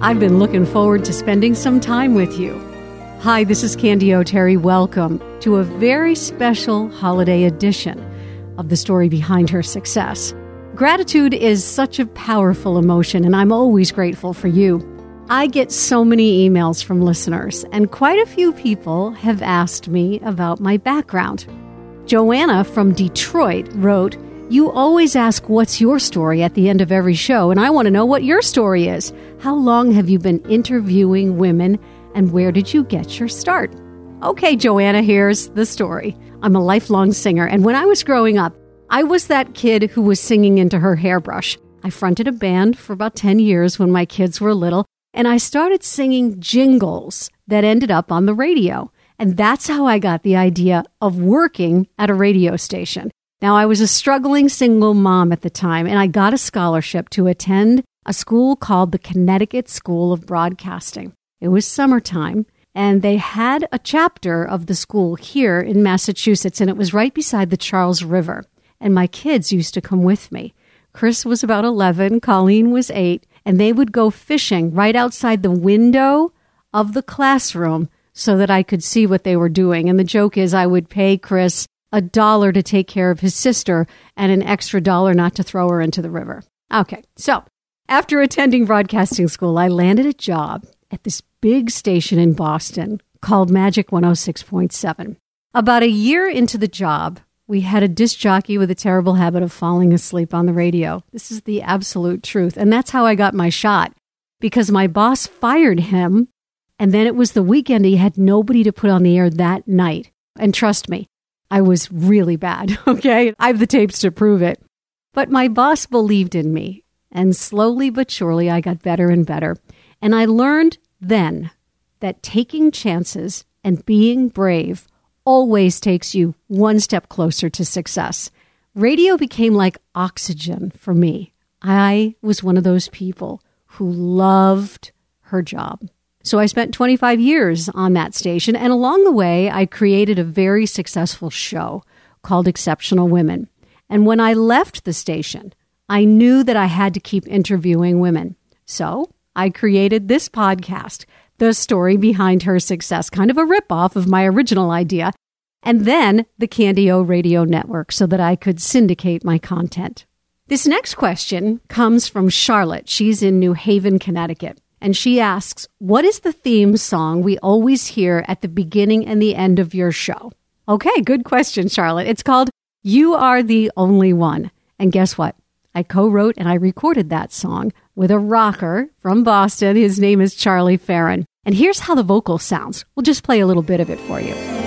I've been looking forward to spending some time with you. Hi, this is Candy O'Terry. Welcome to a very special holiday edition of the story behind her success. Gratitude is such a powerful emotion, and I'm always grateful for you. I get so many emails from listeners, and quite a few people have asked me about my background. Joanna from Detroit wrote, You always ask what's your story at the end of every show, and I want to know what your story is. How long have you been interviewing women, and where did you get your start? Okay, Joanna, here's the story. I'm a lifelong singer, and when I was growing up, I was that kid who was singing into her hairbrush. I fronted a band for about 10 years when my kids were little, and I started singing jingles that ended up on the radio. And that's how I got the idea of working at a radio station. Now, I was a struggling single mom at the time, and I got a scholarship to attend a school called the Connecticut School of Broadcasting. It was summertime, and they had a chapter of the school here in Massachusetts, and it was right beside the Charles River and my kids used to come with me. Chris was about 11, Colleen was 8, and they would go fishing right outside the window of the classroom so that I could see what they were doing. And the joke is, I would pay Chris a dollar to take care of his sister and an extra dollar not to throw her into the river. Okay, so after attending broadcasting school, I landed a job at this big station in Boston called Magic 106.7. About a year into the job, we had a disc jockey with a terrible habit of falling asleep on the radio. This is the absolute truth. And that's how I got my shot because my boss fired him. And then it was the weekend. He had nobody to put on the air that night. And trust me, I was really bad. Okay. I have the tapes to prove it. But my boss believed in me. And slowly but surely, I got better and better. And I learned then that taking chances and being brave always takes you one step closer to success. Radio became like oxygen for me. I was one of those people who loved her job. So I spent 25 years on that station, and along the way, I created a very successful show called Exceptional Women. And when I left the station, I knew that I had to keep interviewing women. So I created this podcast the story behind her success, kind of a ripoff of my original idea, and then the Candy O Radio Network so that I could syndicate my content. This next question comes from Charlotte. She's in New Haven, Connecticut. And she asks, What is the theme song we always hear at the beginning and the end of your show? Okay, good question, Charlotte. It's called You Are the Only One. And guess what? I co wrote and I recorded that song with a rocker from Boston. His name is Charlie Farren. And here's how the vocal sounds. We'll just play a little bit of it for you.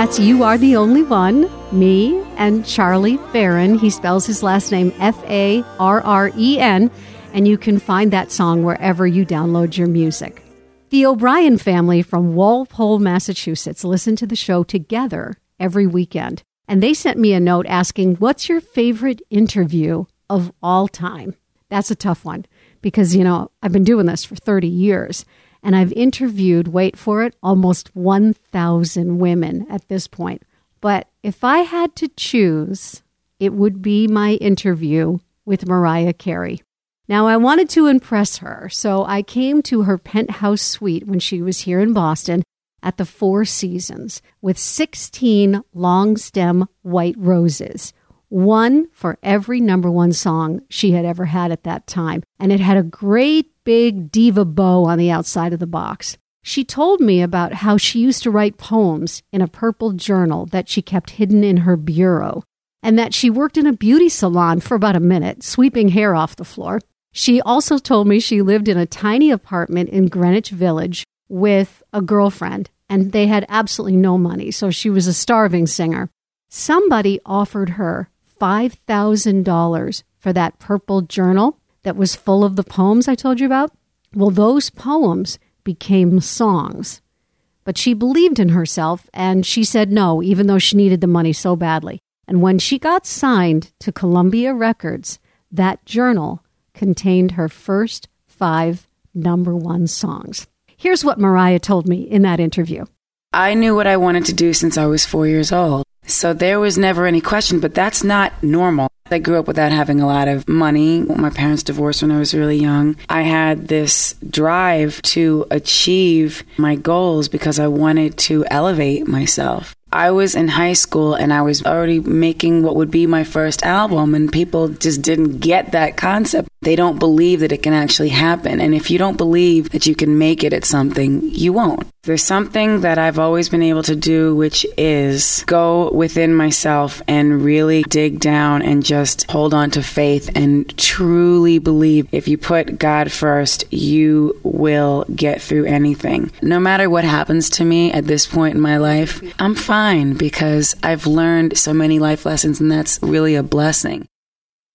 That's You Are the Only One, me and Charlie Farren. He spells his last name F A R R E N, and you can find that song wherever you download your music. The O'Brien family from Walpole, Massachusetts, listen to the show together every weekend. And they sent me a note asking, What's your favorite interview of all time? That's a tough one because, you know, I've been doing this for 30 years and I've interviewed, wait for it, almost 1,000 women at this point. But if I had to choose, it would be my interview with Mariah Carey. Now, I wanted to impress her, so I came to her penthouse suite when she was here in Boston at the Four Seasons with 16 long stem white roses, one for every number one song she had ever had at that time. And it had a great big diva bow on the outside of the box. She told me about how she used to write poems in a purple journal that she kept hidden in her bureau, and that she worked in a beauty salon for about a minute, sweeping hair off the floor. She also told me she lived in a tiny apartment in Greenwich Village with a girlfriend, and they had absolutely no money, so she was a starving singer. Somebody offered her $5,000 for that purple journal that was full of the poems I told you about? Well, those poems became songs. But she believed in herself and she said no, even though she needed the money so badly. And when she got signed to Columbia Records, that journal contained her first five number one songs. Here's what Mariah told me in that interview. I knew what I wanted to do since I was four years old. So there was never any question, but that's not normal. I grew up without having a lot of money. My parents divorced when I was really young. I had this drive to achieve my goals because I wanted to elevate myself. I was in high school and I was already making what would be my first album, and people just didn't get that concept. They don't believe that it can actually happen. And if you don't believe that you can make it at something, you won't. There's something that I've always been able to do, which is go within myself and really dig down and just hold on to faith and truly believe if you put God first, you will get through anything. No matter what happens to me at this point in my life, I'm fine because I've learned so many life lessons, and that's really a blessing.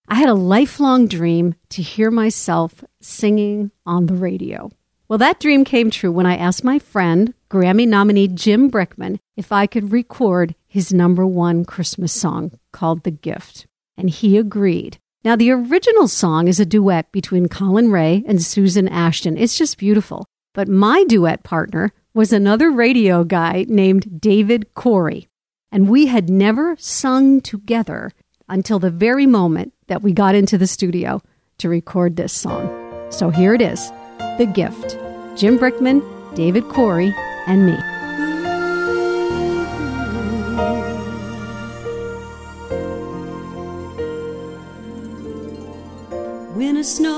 I had a lifelong dream to hear myself singing on the radio. Well, that dream came true when I asked my friend, Grammy nominee Jim Brickman, if I could record his number one Christmas song called The Gift. And he agreed. Now, the original song is a duet between Collin Raye and Susan Ashton. It's just beautiful. But my duet partner was another radio guy named David Corey. And we had never sung together until the very moment that we got into the studio to record this song. So here it is The Gift Jim Brickman, David Corey, and me. When a snow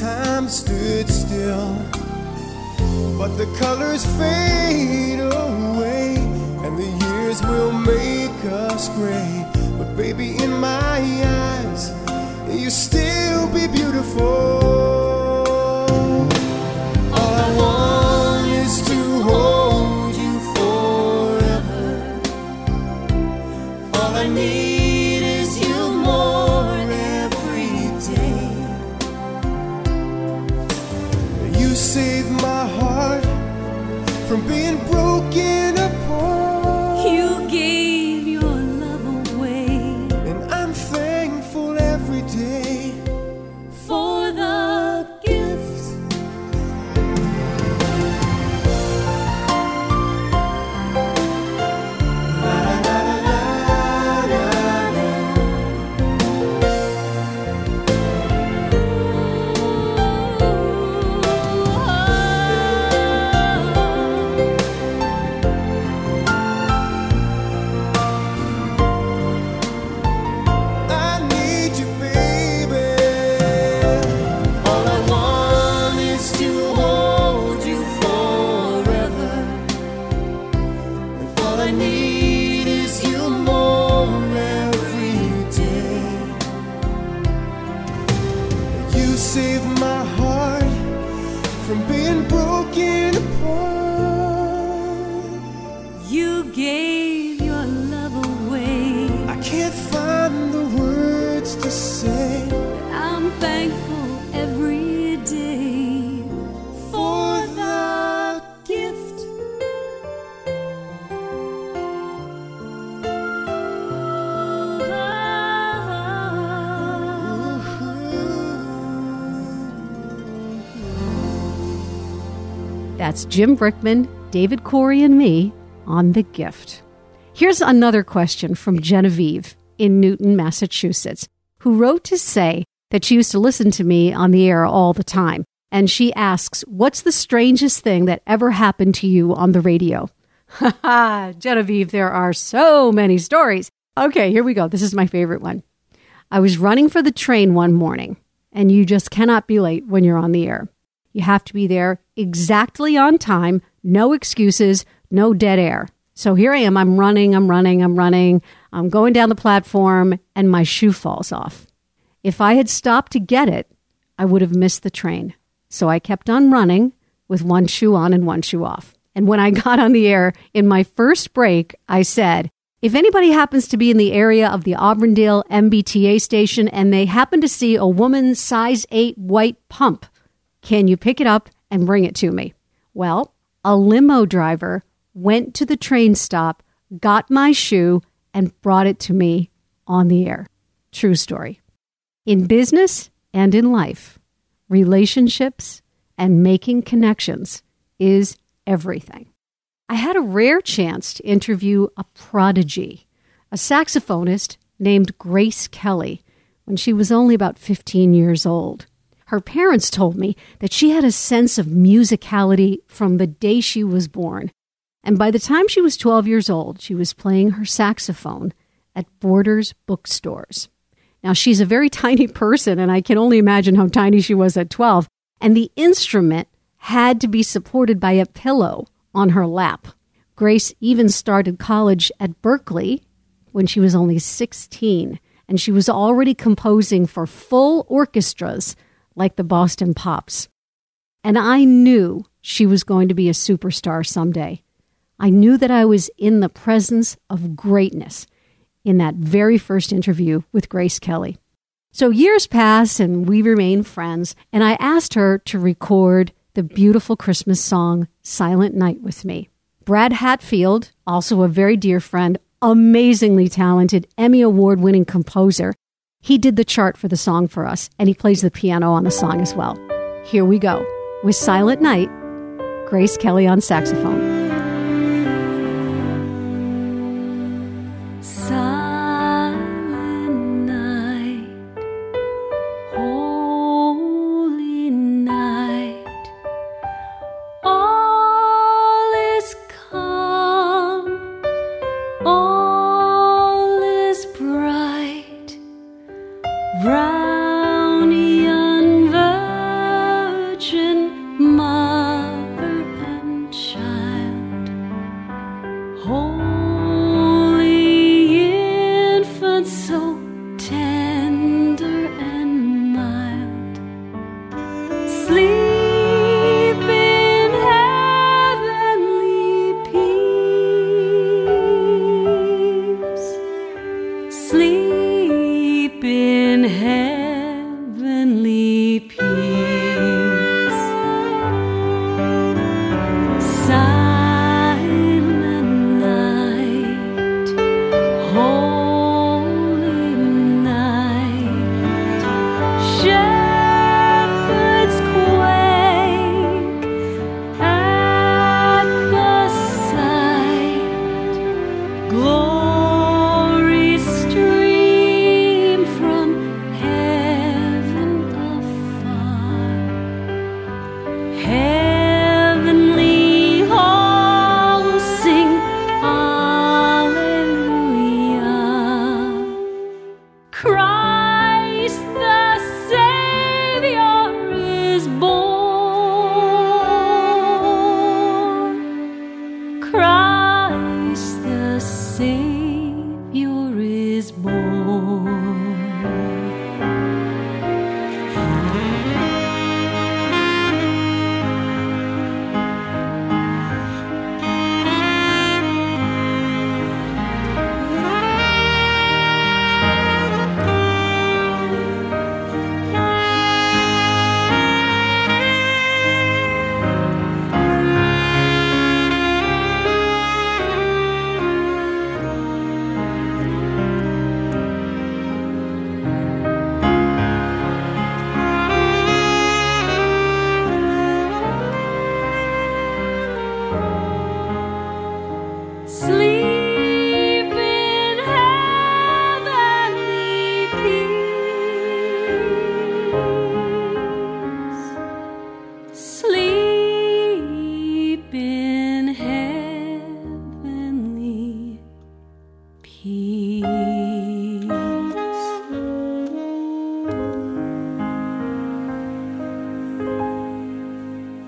time stood still, but the colors fade away, and the years will make us gray. But baby, in my eyes, you'll still be beautiful. Save my heart from being broken apart. You gave That's Jim Brickman, David Corey, and me on The Gift. Here's another question from Genevieve in Newton, Massachusetts, who wrote to say that she used to listen to me on the air all the time. And she asks, What's the strangest thing that ever happened to you on the radio? Ha ha, Genevieve, there are so many stories. Okay, here we go. This is my favorite one. I was running for the train one morning, and you just cannot be late when you're on the air. You have to be there exactly on time, no excuses, no dead air. So here I am. I'm running, I'm running, I'm running. I'm going down the platform, and my shoe falls off. If I had stopped to get it, I would have missed the train. So I kept on running with one shoe on and one shoe off. And when I got on the air in my first break, I said, if anybody happens to be in the area of the Auburndale MBTA station and they happen to see a woman's size 8 white pump, can you pick it up and bring it to me? Well, a limo driver went to the train stop, got my shoe, and brought it to me on the air. True story. In business and in life, relationships and making connections is everything. I had a rare chance to interview a prodigy, a saxophonist named Grace Kelly, when she was only about 15 years old. Her parents told me that she had a sense of musicality from the day she was born. And by the time she was 12 years old, she was playing her saxophone at Borders bookstores. Now, she's a very tiny person, and I can only imagine how tiny she was at 12. And the instrument had to be supported by a pillow on her lap. Grace even started college at Berklee when she was only 16, and she was already composing for full orchestras like the Boston Pops. And I knew she was going to be a superstar someday. I knew that I was in the presence of greatness in that very first interview with Grace Kelly. So years pass and we remain friends, and I asked her to record the beautiful Christmas song Silent Night with me. Brad Hatfield, also a very dear friend, amazingly talented, Emmy Award winning composer, he did the chart for the song for us, and he plays the piano on the song as well. Here we go with Silent Night, Grace Kelly on saxophone.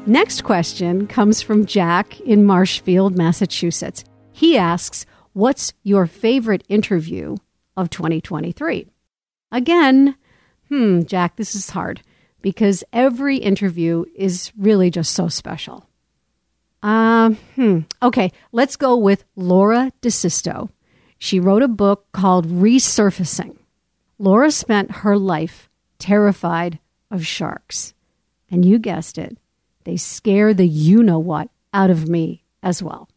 Next question comes from Jack in Marshfield, Massachusetts. He asks, What's your favorite interview of 2023? Again, hmm, Jack, this is hard because every interview is really just so special. Um, hmm. Okay, let's go with Laura DeSisto. She wrote a book called Resurfacing. Laura spent her life terrified of sharks. And you guessed it, they scare the you know what out of me as well.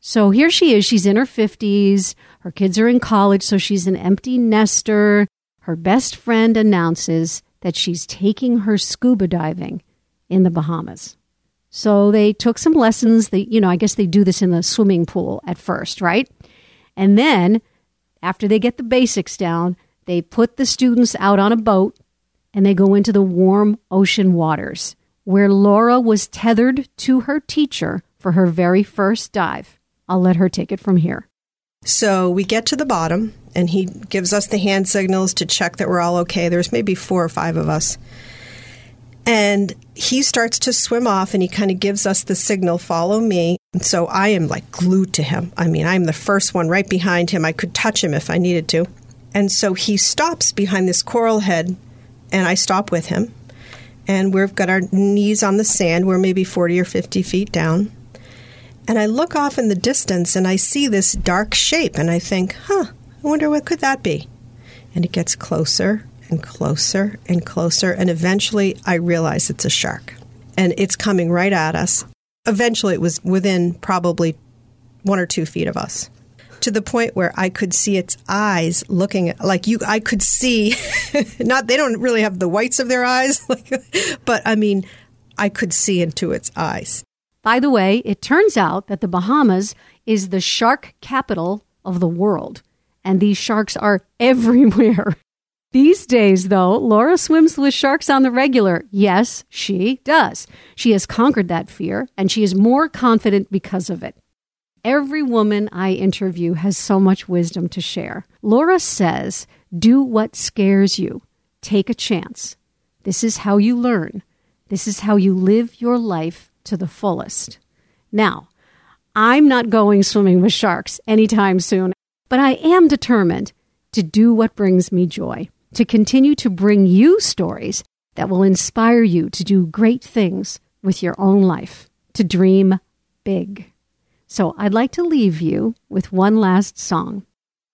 So here she is. She's in her 50s. Her kids are in college, so she's an empty nester. Her best friend announces that she's taking her scuba diving in the Bahamas. So they took some lessons. They, you know, I guess they do this in the swimming pool at first, right? And then after they get the basics down, they put the students out on a boat and they go into the warm ocean waters where Laura was tethered to her teacher for her very first dive. I'll let her take it from here. So we get to the bottom and he gives us the hand signals to check that we're all okay. There's maybe four or five of us. And he starts to swim off and he kind of gives us the signal, follow me. And so I am like glued to him. I mean, I'm the first one right behind him. I could touch him if I needed to. And so he stops behind this coral head and I stop with him. And we've got our knees on the sand. We're maybe 40 or 50 feet down. And I look off in the distance and I see this dark shape and I think, huh, I wonder what could that be? And it gets closer and closer and closer. And eventually I realize it's a shark and it's coming right at us. Eventually it was within probably one or two feet of us to the point where I could see its eyes looking at, like you, I could see, not, they don't really have the whites of their eyes, but I mean, I could see into its eyes. By the way, it turns out that the Bahamas is the shark capital of the world, and these sharks are everywhere. These days, though, Laura swims with sharks on the regular. Yes, she does. She has conquered that fear, and she is more confident because of it. Every woman I interview has so much wisdom to share. Laura says, Do what scares you. Take a chance. This is how you learn. This is how you live your life to the fullest. Now, I'm not going swimming with sharks anytime soon, but I am determined to do what brings me joy to continue to bring you stories that will inspire you to do great things with your own life, to dream big. So I'd like to leave you with one last song.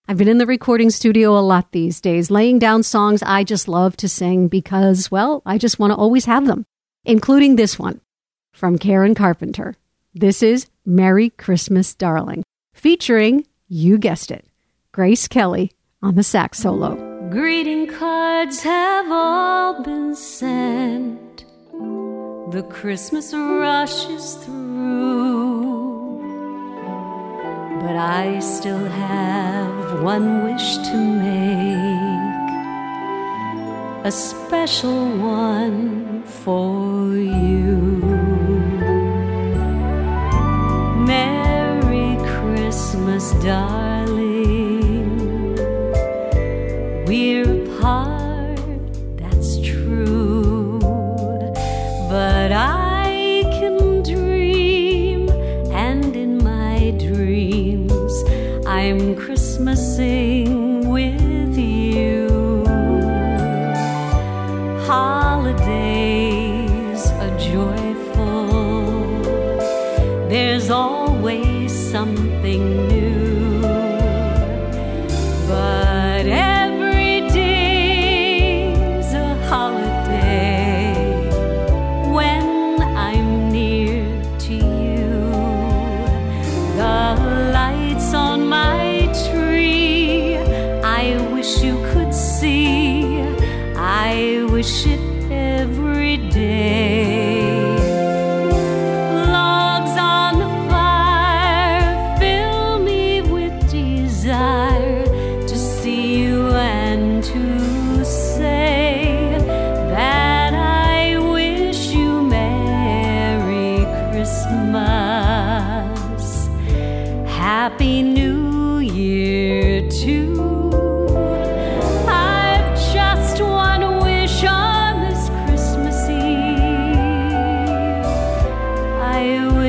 I've been in the recording studio a lot these days, laying down songs I just love to sing because, well, I just want to always have them, including this one from Karen Carpenter. This is Merry Christmas, Darling, featuring, you guessed it, Grace Kelly on the sax solo. Greeting cards have all been sent. The Christmas rush is through. But I still have one wish to make a special one for you. Merry Christmas, darling.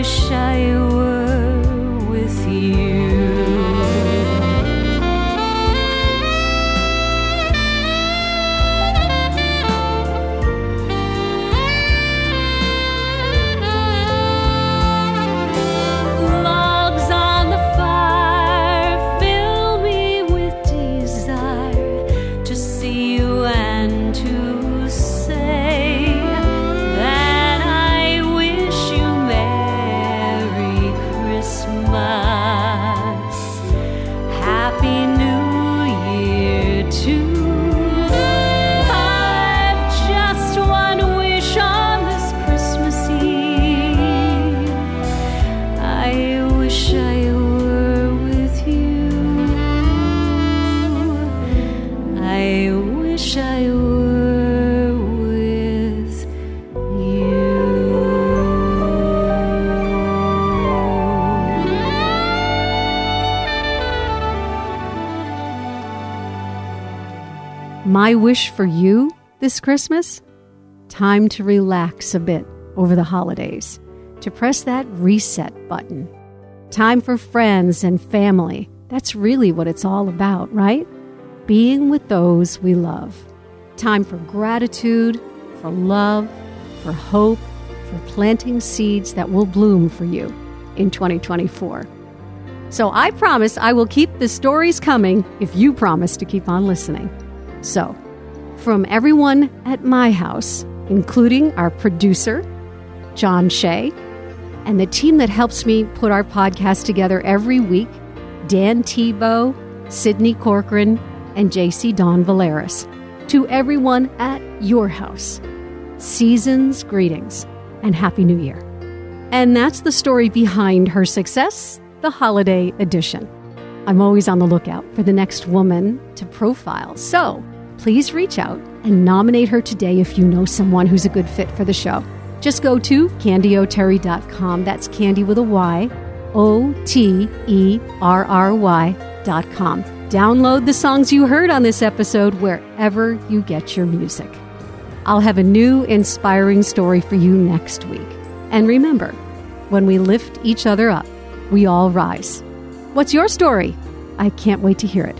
wish I would. Wish for you this Christmas? Time to relax a bit over the holidays, to press that reset button. Time for friends and family. That's really what it's all about, right? Being with those we love. Time for gratitude, for love, for hope, for planting seeds that will bloom for you in 2024. So I promise I will keep the stories coming if you promise to keep on listening. So, from everyone at my house, including our producer, John Shea, and the team that helps me put our podcast together every week, Dan Tebow, Sydney Corcoran, and JC Don Valeris. To everyone at your house, seasons greetings and Happy New Year. And that's the story behind her success, the holiday edition. I'm always on the lookout for the next woman to profile. So please reach out and nominate her today if you know someone who's a good fit for the show. Just go to candyoterry.com. That's candy with a Y, O T E R R Y.com. Download the songs you heard on this episode wherever you get your music. I'll have a new inspiring story for you next week. And remember, when we lift each other up, we all rise. What's your story? I can't wait to hear it.